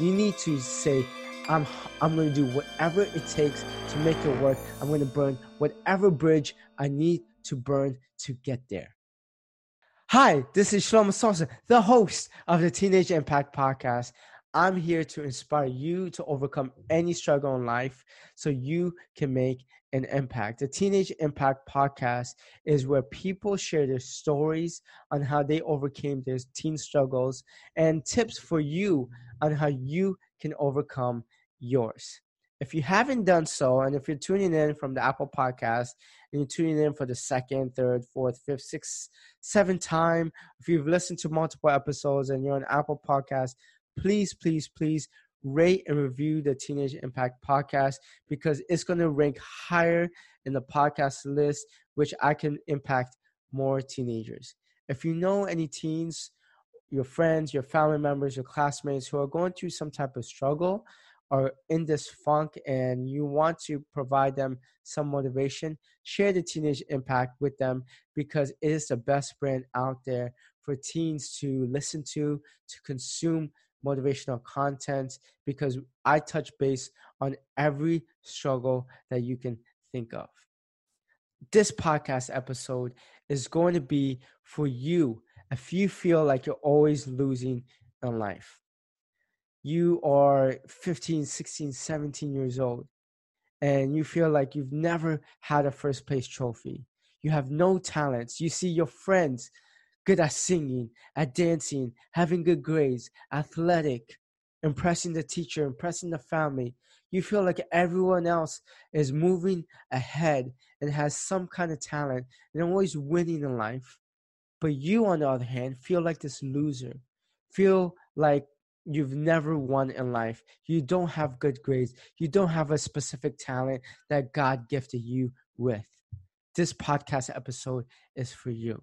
You need to say, I'm, I'm going to do whatever it takes to make it work. I'm going to burn whatever bridge I need to burn to get there. Hi, this is Shlomo Sosa, the host of the Teenage Impact Podcast. I'm here to inspire you to overcome any struggle in life so you can make an impact. The Teenage Impact Podcast is where people share their stories on how they overcame their teen struggles and tips for you on how you can overcome yours. If you haven't done so, and if you're tuning in from the Apple Podcast and you're tuning in for the second, third, fourth, fifth, sixth, seventh time, if you've listened to multiple episodes and you're on Apple Podcast, please, please, please rate and review the Teenage Impact Podcast because it's going to rank higher in the podcast list, which I can impact more teenagers. If you know any teens, your friends, your family members, your classmates who are going through some type of struggle, or in this funk and you want to provide them some motivation, share the Teenage Impact with them because it is the best brand out there for teens to listen to, to consume motivational content because I touch base on every struggle that you can think of. This podcast episode is going to be for you if you feel like you're always losing in life you are 15, 16, 17 years old and you feel like you've never had a first place trophy. You have no talents. You see your friends good at singing, at dancing, having good grades, athletic, impressing the teacher, impressing the family. You feel like everyone else is moving ahead and has some kind of talent and always winning in life. But you, on the other hand, feel like this loser. Feel like you've never won in life. You don't have good grades. You don't have a specific talent that God gifted you with. This podcast episode is for you.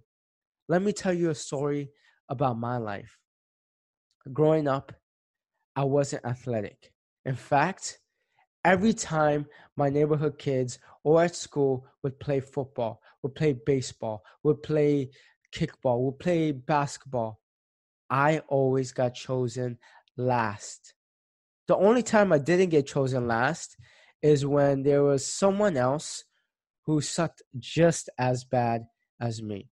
Let me tell you a story about my life. Growing up, I wasn't athletic. In fact, every time my neighborhood kids or at school would play football, would play baseball, would play kickball, would play basketball, I always got chosen last. The only time I didn't get chosen last is when there was someone else who sucked just as bad as me.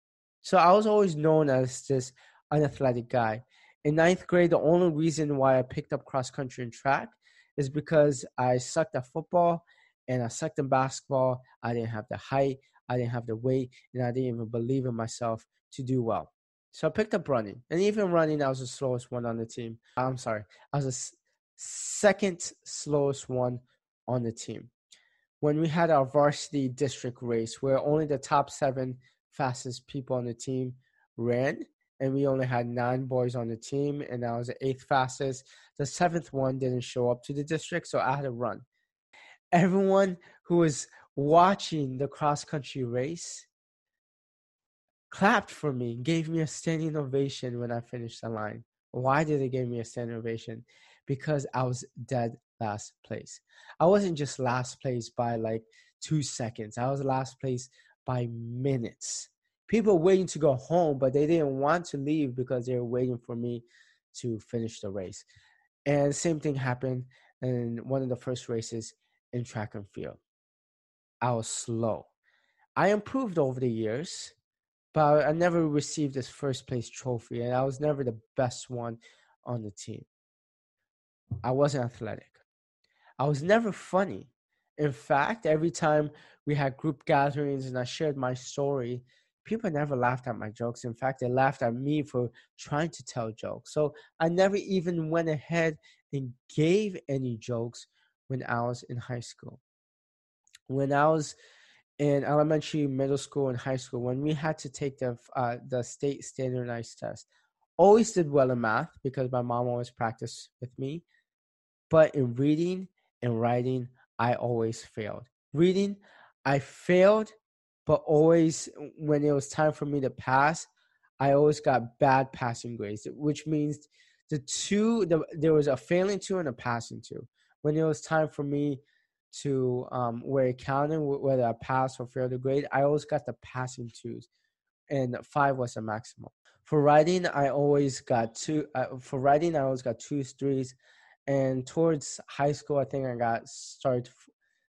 So I was always known as this unathletic guy. In ninth grade, the only reason why I picked up cross country and track is because I sucked at football and I sucked in basketball. I didn't have the height, I didn't have the weight, and I didn't even believe in myself to do well. So I picked up running, and even running, I was the slowest one on the team. I'm sorry, I was the second slowest one on the team. When we had our varsity district race, where only the top seven fastest people on the team ran, and we only had nine boys on the team, and I was the eighth fastest. The seventh one didn't show up to the district, so I had to run. Everyone who was watching the cross country race clapped for me, gave me a standing ovation when I finished the line. Why did they give me a standing ovation? Because I was dead last place. I wasn't just last place by like two seconds. I was last place by minutes. People waiting to go home, but they didn't want to leave because they were waiting for me to finish the race. And same thing happened in one of the first races in track and field. I was slow. I improved over the years but I never received this first place trophy, and I was never the best one on the team. I wasn't athletic. I was never funny. In fact, every time we had group gatherings and I shared my story, people never laughed at my jokes. In fact, they laughed at me for trying to tell jokes. So I never even went ahead and gave any jokes when I was in high school. When I was in elementary, middle school, and high school when we had to take the uh, the state standardized test. Always did well in math because my mom always practiced with me, but in reading and writing, I always failed. Reading, I failed, but always when it was time for me to pass, I always got bad passing grades, which means the two the, there was a failing two and a passing two. When it was time for me to um, where it counted whether I passed or failed the grade, I always got the passing twos, and five was the maximum. For writing, I always got two. Uh, for writing, I always got twos, threes, and towards high school, I think I got started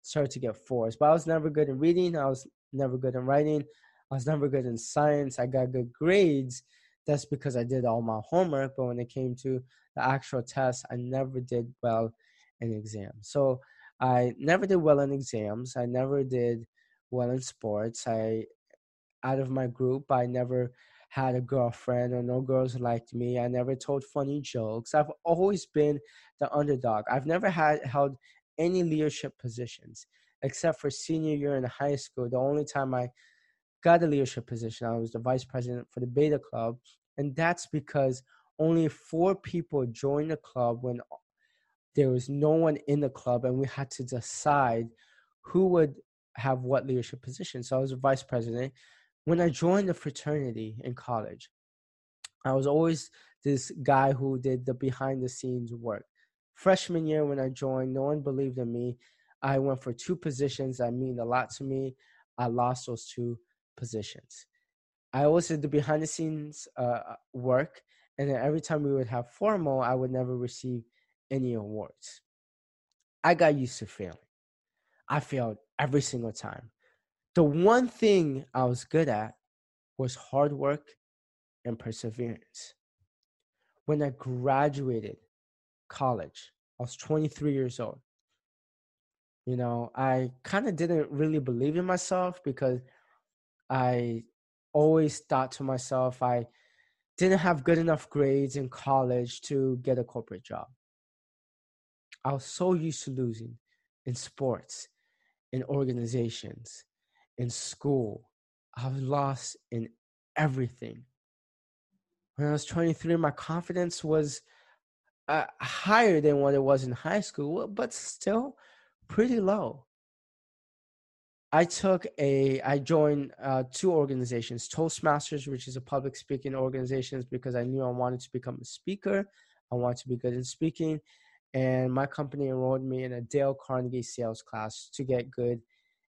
started to get fours. But I was never good in reading. I was never good in writing. I was never good in science. I got good grades. That's because I did all my homework. But when it came to the actual test, I never did well in exams. So I never did well in exams. I never did well in sports. I out of my group, I never had a girlfriend or no girls liked me. I never told funny jokes. I've always been the underdog. I've never had held any leadership positions except for senior year in high school. The only time I got a leadership position, I was the vice president for the Beta Club. And that's because only four people joined the club when there was no one in the club and we had to decide who would have what leadership position. So I was a vice president when I joined the fraternity in college, I was always this guy who did the behind the scenes work. Freshman year, when I joined, no one believed in me. I went for two positions that mean a lot to me. I lost those two positions. I always did the behind the scenes uh, work, and then every time we would have formal, I would never receive any awards. I got used to failing. I failed every single time the one thing I was good at was hard work and perseverance. When I graduated college, I was 23 years old. You know, I kind of didn't really believe in myself because I always thought to myself I didn't have good enough grades in college to get a corporate job. I was so used to losing in sports, in organizations, in school. I was lost in everything. When I was 23, my confidence was uh, higher than what it was in high school, but still pretty low. I took a, I joined uh, two organizations, Toastmasters, which is a public speaking organization, because I knew I wanted to become a speaker. I wanted to be good in speaking. And my company enrolled me in a Dale Carnegie sales class to get good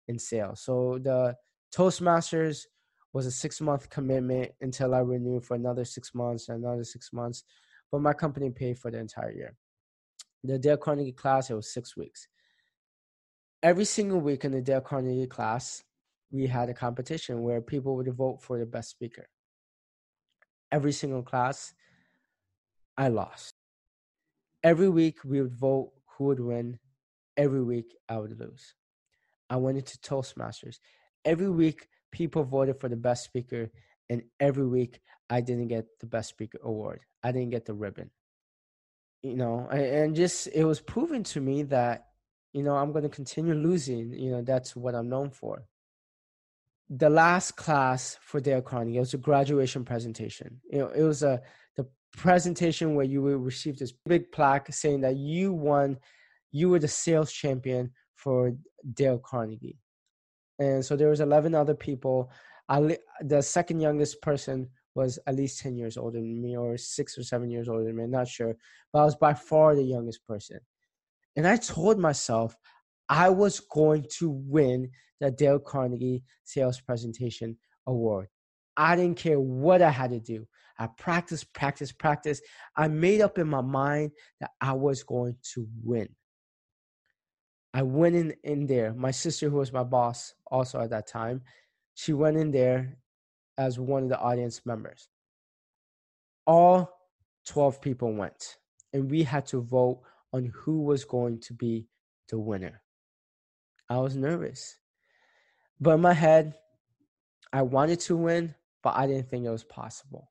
in sales. So the Toastmasters was a six month commitment until I renewed for another six months and another six months. But my company paid for the entire year. The Dale Carnegie class, it was six weeks. Every single week in the Dale Carnegie class, we had a competition where people would vote for the best speaker. Every single class, I lost. Every week we would vote who would win. Every week I would lose. I went into Toastmasters. Every week, people voted for the best speaker, and every week, I didn't get the best speaker award. I didn't get the ribbon. You know, and just it was proven to me that, you know, I'm going to continue losing. You know, that's what I'm known for. The last class for Dale Carnegie, it was a graduation presentation. You know, it was a the presentation where you will receive this big plaque saying that you won, you were the sales champion for Dale Carnegie. And so there was 11 other people. The second youngest person was at least 10 years older than me or six or seven years older than me. I'm not sure. But I was by far the youngest person. And I told myself I was going to win the Dale Carnegie Sales Presentation Award. I didn't care what I had to do. I practiced, practiced, practiced. I made up in my mind that I was going to win. I went in in there. My sister, who was my boss also at that time, she went in there as one of the audience members. All 12 people went, and we had to vote on who was going to be the winner. I was nervous. But in my head, I wanted to win, but I didn't think it was possible.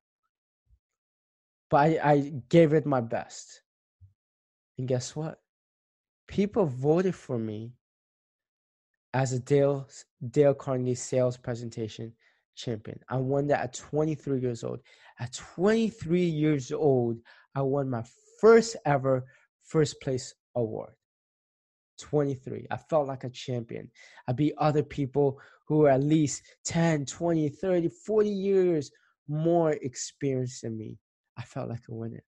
But I, I gave it my best. And guess what? People voted for me as a Dale Dale Carnegie sales presentation champion. I won that at 23 years old. At 23 years old, I won my first ever first place award. 23. I felt like a champion. I beat other people who were at least 10, 20, 30, 40 years more experienced than me. I felt like a winner.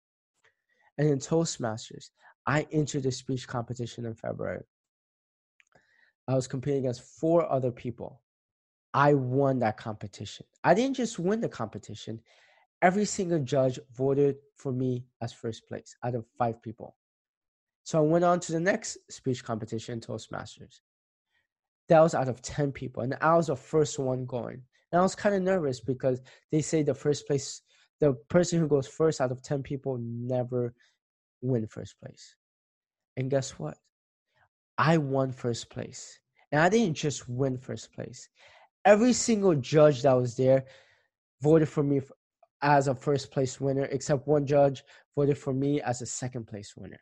And in Toastmasters, I entered the speech competition in February. I was competing against four other people. I won that competition. I didn't just win the competition, every single judge voted for me as first place out of five people. So I went on to the next speech competition, Toastmasters. That was out of 10 people, and I was the first one going. And I was kind of nervous because they say the first place, the person who goes first out of 10 people never win first place. And guess what? I won first place. And I didn't just win first place. Every single judge that was there voted for me as a first place winner, except one judge voted for me as a second place winner.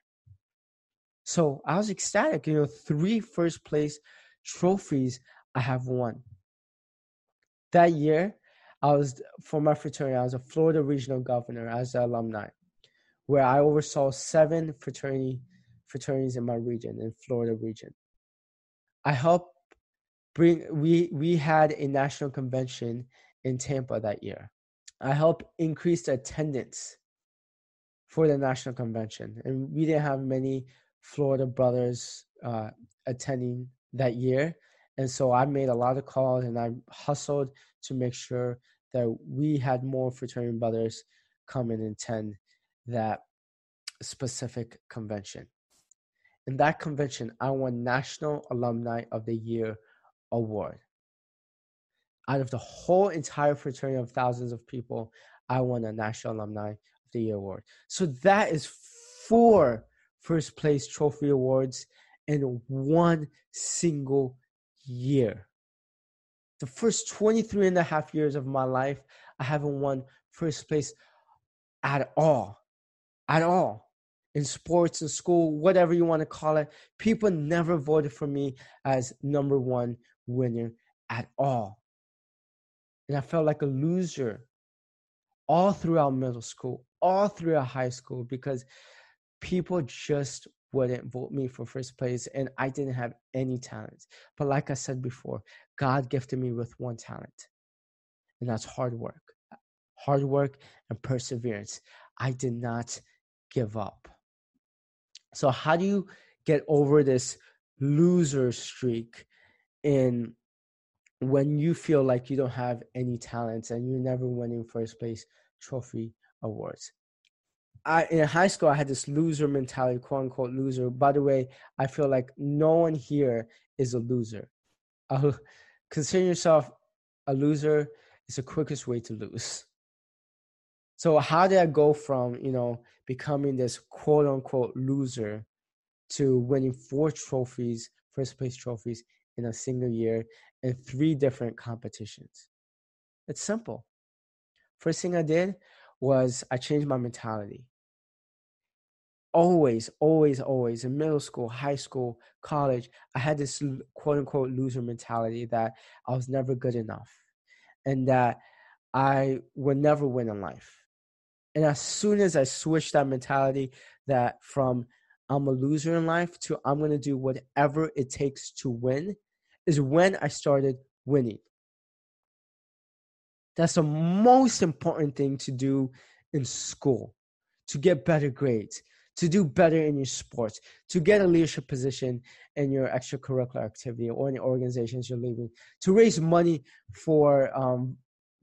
So I was ecstatic. You know, three first place trophies I have won. That year, I was for my fraternity. I was a Florida regional governor as an alumni, where I oversaw seven fraternity fraternities in my region, in Florida region. I helped bring. We we had a national convention in Tampa that year. I helped increase the attendance for the national convention, and we didn't have many Florida brothers uh, attending that year. And so I made a lot of calls and I hustled to make sure that we had more fraternity brothers come and attend that specific convention. In that convention, I won National Alumni of the Year award. Out of the whole entire fraternity of thousands of people, I won a National Alumni of the Year award. So that is four first place trophy awards in one single year. The first 23 and a half years of my life, I haven't won first place at all. At all. In sports, in school, whatever you want to call it. People never voted for me as number one winner at all. And I felt like a loser all throughout middle school, all throughout high school, because people just wouldn't vote me for first place and I didn't have any talent. But like I said before, God gifted me with one talent, and that's hard work. Hard work and perseverance. I did not give up. So, how do you get over this loser streak in when you feel like you don't have any talents and you're never winning first place trophy awards? I in high school I had this loser mentality, quote unquote loser. By the way, I feel like no one here is a loser. Uh, consider yourself a loser is the quickest way to lose. So how did I go from you know becoming this quote unquote loser to winning four trophies, first place trophies in a single year in three different competitions? It's simple. First thing I did was I changed my mentality always, always, always in middle school, high school, college, I had this quote unquote loser mentality that I was never good enough and that I would never win in life. And as soon as I switched that mentality that from I'm a loser in life to I'm going to do whatever it takes to win is when I started winning. That's the most important thing to do in school to get better grades, to do better in your sports, to get a leadership position in your extracurricular activity or in the organizations you're leaving, to raise money for um,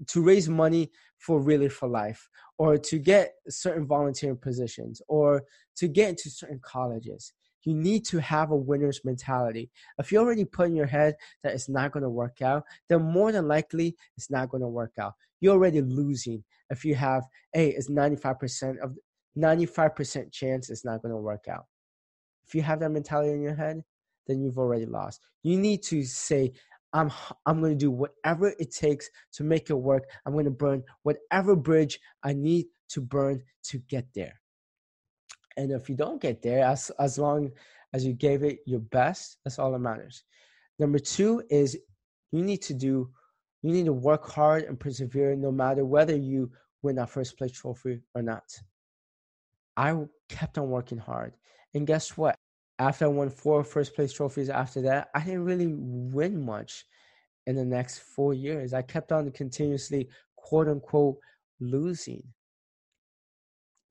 to raise money for really for life, or to get certain volunteering positions, or to get into certain colleges. You need to have a winner's mentality. If you already put in your head that it's not going to work out, then more than likely it's not going to work out. You're already losing if you have, hey, it's 95% of 95% chance it's not going to work out. If you have that mentality in your head, then you've already lost. You need to say, I'm I'm going to do whatever it takes to make it work. I'm going to burn whatever bridge I need to burn to get there. And if you don't get there, as as long as you gave it your best, that's all that matters. Number two is you need to do you need to work hard and persevere no matter whether you win that first place trophy or not. I kept on working hard. And guess what? After I won four first place trophies after that, I didn't really win much in the next four years. I kept on continuously, quote unquote, losing.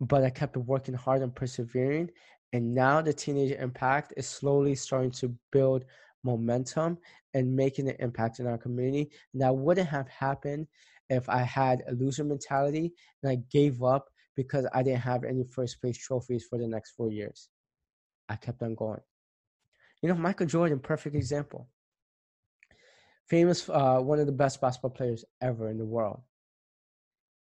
But I kept working hard and persevering. And now the Teenage Impact is slowly starting to build momentum and making an impact in our community. And that wouldn't have happened if I had a loser mentality and I gave up because I didn't have any first place trophies for the next four years. I kept on going. You know, Michael Jordan, perfect example. Famous, uh, one of the best basketball players ever in the world.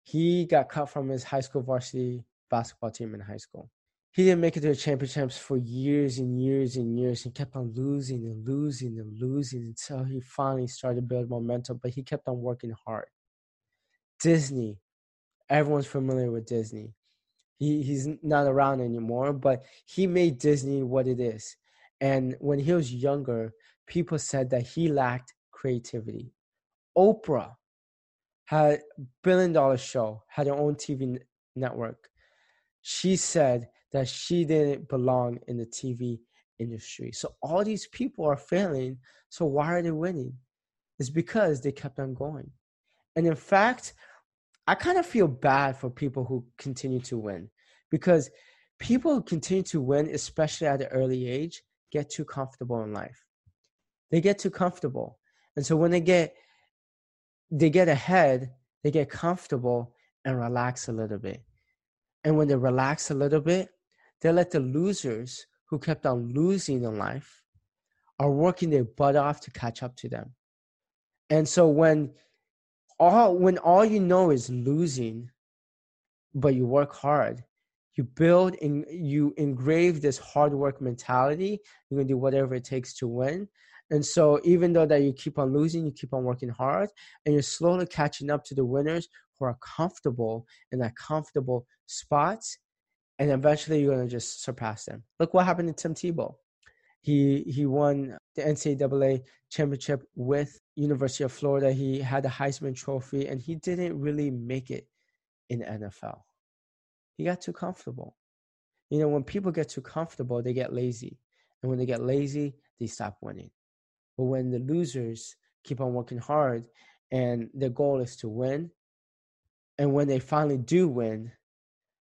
He got cut from his high school varsity basketball team in high school. He didn't make it to the championships for years and years and years. He kept on losing and losing and losing until he finally started to build momentum, but he kept on working hard. Disney, everyone's familiar with Disney. He he's not around anymore, but he made Disney what it is. And when he was younger, people said that he lacked creativity. Oprah had a billion dollar show, had her own TV network. She said that she didn't belong in the TV industry. So all these people are failing. So why are they winning? It's because they kept on going. And in fact, I kind of feel bad for people who continue to win because people who continue to win, especially at an early age, get too comfortable in life. They get too comfortable. And so when they get they get ahead, they get comfortable and relax a little bit. And when they relax a little bit, they let the losers who kept on losing in life are working their butt off to catch up to them. And so when all when all you know is losing, but you work hard, you build and you engrave this hard work mentality. You're gonna do whatever it takes to win. And so even though that you keep on losing, you keep on working hard and you're slowly catching up to the winners who are comfortable in that comfortable spots. And eventually you're gonna just surpass them. Look what happened to Tim Tebow. He he won the NCAA championship with University of Florida. He had the Heisman Trophy, and he didn't really make it in the NFL. He got too comfortable. You know, when people get too comfortable, they get lazy, and when they get lazy, they stop winning. But when the losers keep on working hard, and their goal is to win, and when they finally do win,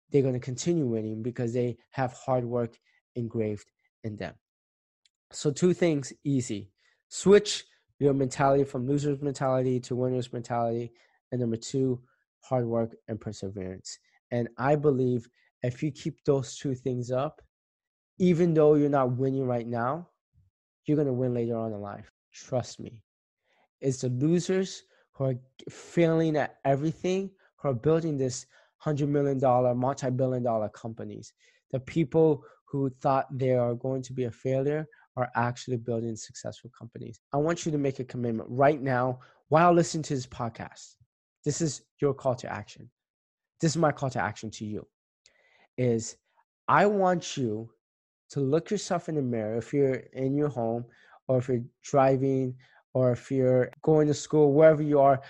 they're going to continue winning because they have hard work engraved in them. So two things easy. Switch your mentality from loser's mentality to winner's mentality. And number two, hard work and perseverance. And I believe if you keep those two things up, even though you're not winning right now, you're going to win later on in life. Trust me. It's the losers who are failing at everything who are building this $100 million, multi billion dollar companies. The people who thought they are going to be a failure are actually building successful companies. I want you to make a commitment right now while listening to this podcast. This is your call to action. This is my call to action to you is I want you to look yourself in the mirror if you're in your home or if you're driving or if you're going to school wherever you are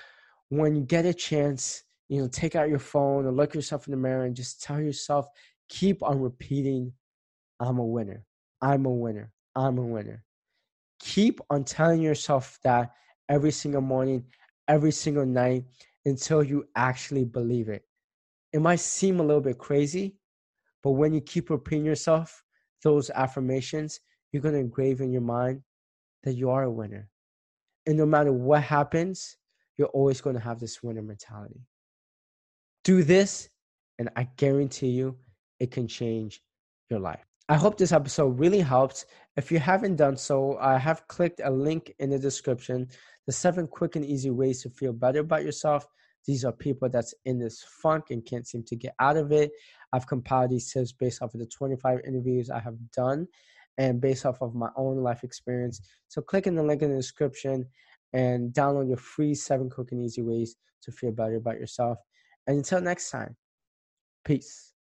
when you get a chance you know take out your phone and look yourself in the mirror and just tell yourself keep on repeating i'm a winner i'm a winner I'm a winner. Keep on telling yourself that every single morning, every single night until you actually believe it. It might seem a little bit crazy, but when you keep repeating yourself those affirmations, you're going to engrave in your mind that you are a winner. And no matter what happens, you're always going to have this winner mentality. Do this, and I guarantee you it can change your life. I hope this episode really helped. If you haven't done so, I have clicked a link in the description. The seven quick and easy ways to feel better about yourself. These are people that's in this funk and can't seem to get out of it. I've compiled these tips based off of the 25 interviews I have done and based off of my own life experience. So click in the link in the description and download your free seven quick and easy ways to feel better about yourself. And until next time, peace.